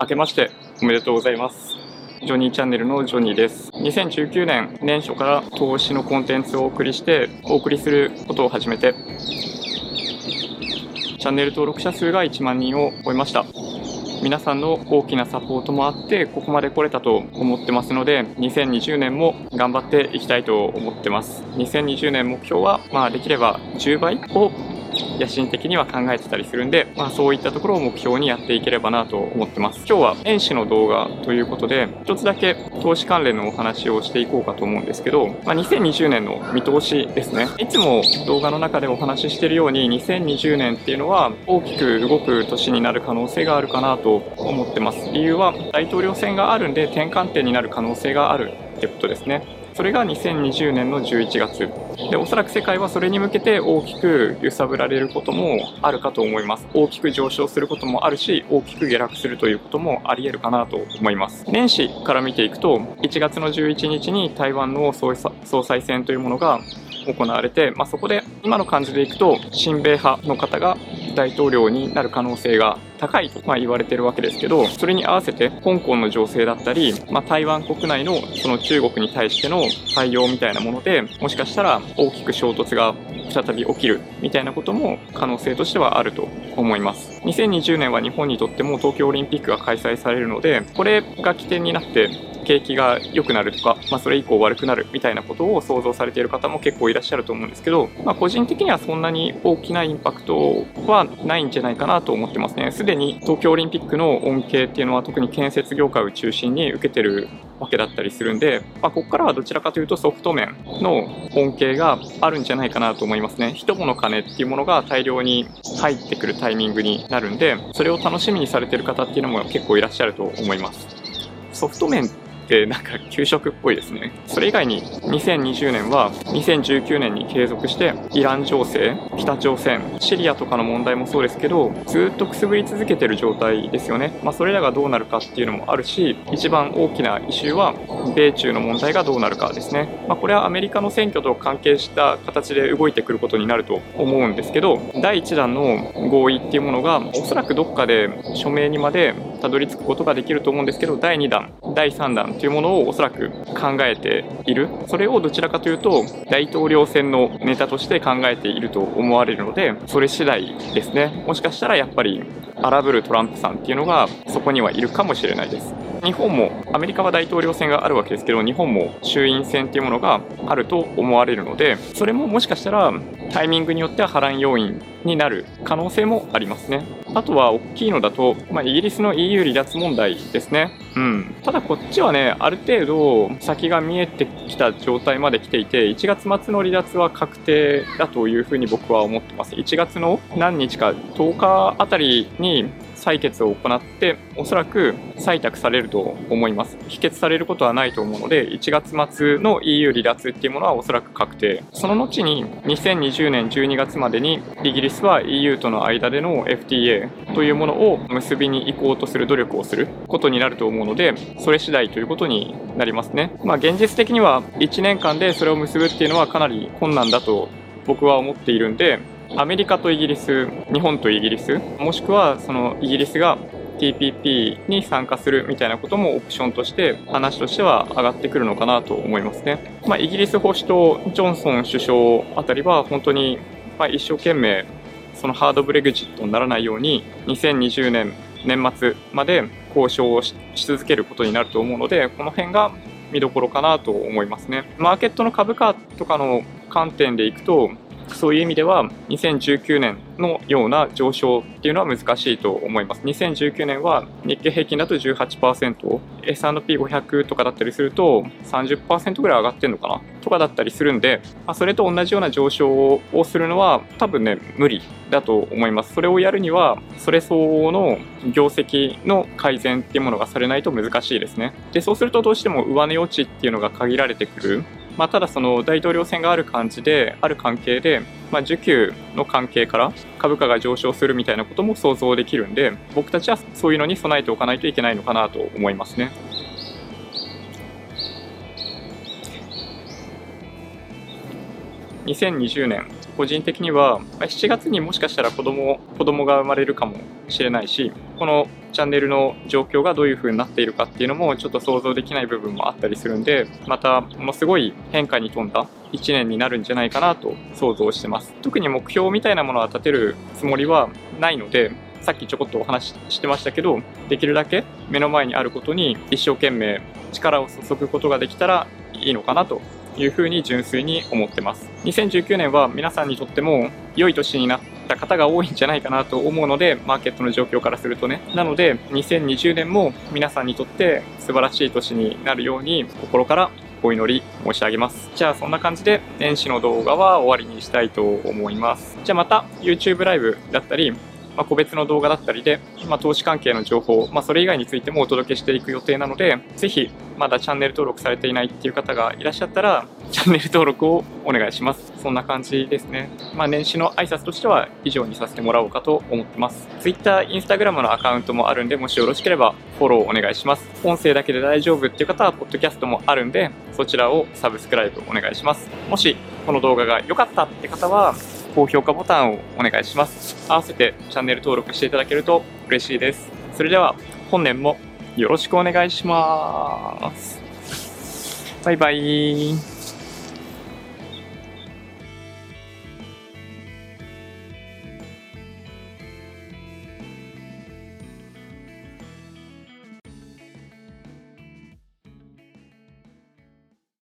明けましておめでとうございます。ジョニーチャンネルのジョニーです。2019年年初から投資のコンテンツをお送りして、お送りすることを始めて、チャンネル登録者数が1万人を超えました。皆さんの大きなサポートもあって、ここまで来れたと思ってますので、2020年も頑張っていきたいと思ってます。2020年目標は、まあできれば10倍を野心的には考えてたりするんで、まあ、そういったところを目標にやっていければなと思ってます。今日は円視の動画ということで、一つだけ投資関連のお話をしていこうかと思うんですけど、まあ、2020年の見通しですね。いつも動画の中でお話ししてるように、2020年っていうのは大きく動く年になる可能性があるかなと思ってます。理由は大統領選があるんで転換点になる可能性があるってことですね。それが2020年の11月。でおそらく世界はそれに向けて大きく揺さぶられることもあるかと思います。大きく上昇することもあるし大きく下落するということもあり得るかなと思います。年始から見ていくと1月の11日に台湾の総裁選というものが行われて、まあ、そこで今の感じでいくと親米派の方が大統領になる可能性が高いとまあ言われてるわけですけどそれに合わせて香港の情勢だったり、まあ、台湾国内のその中国に対しての対応みたいなものでもしかしたら大きく衝突が再び起きるみたいなことも可能性としてはあると思います。2020年は日本にとっても東京オリンピックが開催されるのでこれが起点になって景気が良くなるとか、まあ、それ以降悪くなるみたいなことを想像されている方も結構いらっしゃると思うんですけど、まあ、個人的にはそんなに大きなインパクトはないんじゃないかなと思ってますね。すでに東京オリンピックの恩恵っていうのは特に建設業界を中心に受けてるわけだったりするんで、まあ、ここからはどちらかというとソフト面の恩恵があるんじゃないかなと思いますね。人もの金っていうものが大量に入ってくるタイミングになるんで、それを楽しみにされてる方っていうのも結構いらっしゃると思います。ソフト面ってなんか給食っぽいですね。それ以外に2020年は2019年に継続してイラン情勢、北朝鮮、シリアとかの問題もそうですけど、ずっとくすぶり続けてる状態ですよね。まあそれらがどうなるかっていうのもあるし、一番大きなイシューは米中の問題がどうなるかですね。まあこれはアメリカの選挙と関係した形で動いてくることになると思うんですけど、第1弾の合意っていうものがおそらくどっかで署名にまでたどり着くことができると思うんですけど、第2弾、第3弾というものをおそらく考えている。それをどちらかというと大統領選のネタとして考えていると思われるのでそれ次第ですね。もしかしたらやっぱり荒ぶるトランプさんっていうのがそこにはいるかもしれないです。日本もアメリカは大統領選があるわけですけど日本も衆院選っていうものがあると思われるのでそれももしかしたらタイミングによっては波乱要因になる可能性もありますね。あとは大きいのだと、まあ、イギリスの EU 離脱問題ですね。うん、ただこっちはねある程度先が見えてきた状態まで来ていて1月末の離脱は確定だというふうに僕は思ってます。1月の何日か10日あたりに採決を行っておそらく採択されると思います。否決されることはないと思うので1月末の EU 離脱っていうものはおそらく確定。その後に2020年12月までにイギリスは EU との間での FTA というものを結びに行こうとする努力をすることになると思う思うのでそれ次第ということになりますねまあ現実的には1年間でそれを結ぶっていうのはかなり困難だと僕は思っているんでアメリカとイギリス、日本とイギリス、もしくはそのイギリスが TPP に参加するみたいなこともオプションとして話としては上がってくるのかなと思いますね。まあ、イギリス保守党ジョンソン首相あたりは本当にま一生懸命そのハードブレグジットにならないように2020年年末まで交渉をし続けることになると思うのでこの辺が見どころかなと思いますね。マーケットの株価とかの観点でいくとそういう意味では2019年のような上昇っていうのは難しいと思います。2019年は日経平均だと18%、S&P500 とかだったりすると30%ぐらい上がってるのかな？とかだったりするんで、まあ、それと同じような上昇をするのは多分ね、無理だと思います。それをやるには、それ相応の業績の改善っていうものがされないと難しいですね。で、そうするとどうしても上値落ちっていうのが限られてくる。まあ、ただその大統領選がある感じで、ある関係で、まあ、需給の関係から株価が上昇するみたいなことも想像できるんで、僕たちはそういうのに備えておかないといけないのかなと思いますね。2020年個人的には7月にもしかしたら子供子供が生まれるかもしれないしこのチャンネルの状況がどういう風になっているかっていうのもちょっと想像できない部分もあったりするんでまたものすごい変化に富んだ1年になるんじゃないかなと想像してます。特に目標みたいなものは立てるつもりはないのでさっきちょこっとお話ししてましたけどできるだけ目の前にあることに一生懸命力を注ぐことができたらいいのかなというふうに純粋に思ってます。2019年は皆さんにとっても良い年になった方が多いんじゃないかなと思うのでマーケットの状況からするとねなので2020年も皆さんにとって素晴らしい年になるように心からお祈り申し上げます。じゃあそんな感じで年始の動画は終わりにしたいと思います。じゃあまた YouTube ライブだったり、まあ、個別の動画だったりで、まあ、投資関係の情報、まあ、それ以外についてもお届けしていく予定なので、ぜひまだチャンネル登録されていないっていう方がいらっしゃったら、チャンネル登録をお願いします。そんな感じですね。まあ、年始の挨拶としては以上にさせてもらおうかと思ってます。Twitter、Instagram のアカウントもあるんで、もしよろしければフォローお願いします。音声だけで大丈夫っていう方は、ポッドキャストもあるんで、そちらをサブスクライブお願いします。もし、この動画が良かったって方は、高評価ボタンをお願いします。合わせてチャンネル登録していただけると嬉しいです。それでは、本年もよろしくお願いします。バイバイ。